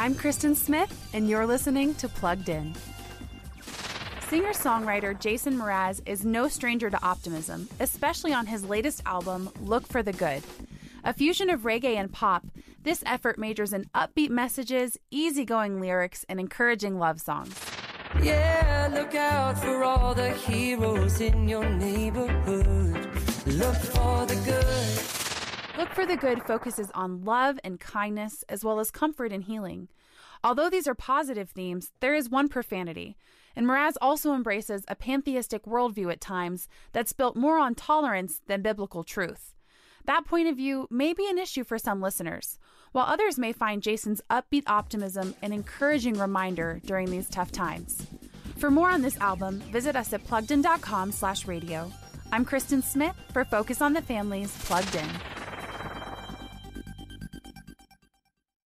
I'm Kristen Smith, and you're listening to Plugged In. Singer songwriter Jason Mraz is no stranger to optimism, especially on his latest album, Look for the Good. A fusion of reggae and pop, this effort majors in upbeat messages, easygoing lyrics, and encouraging love songs. Yeah, look out for all the heroes in your neighborhood. Look for the good. For the Good focuses on love and kindness, as well as comfort and healing. Although these are positive themes, there is one profanity, and Mraz also embraces a pantheistic worldview at times that's built more on tolerance than biblical truth. That point of view may be an issue for some listeners, while others may find Jason's upbeat optimism an encouraging reminder during these tough times. For more on this album, visit us at pluggedin.com slash radio. I'm Kristen Smith for Focus on the Family's Plugged In.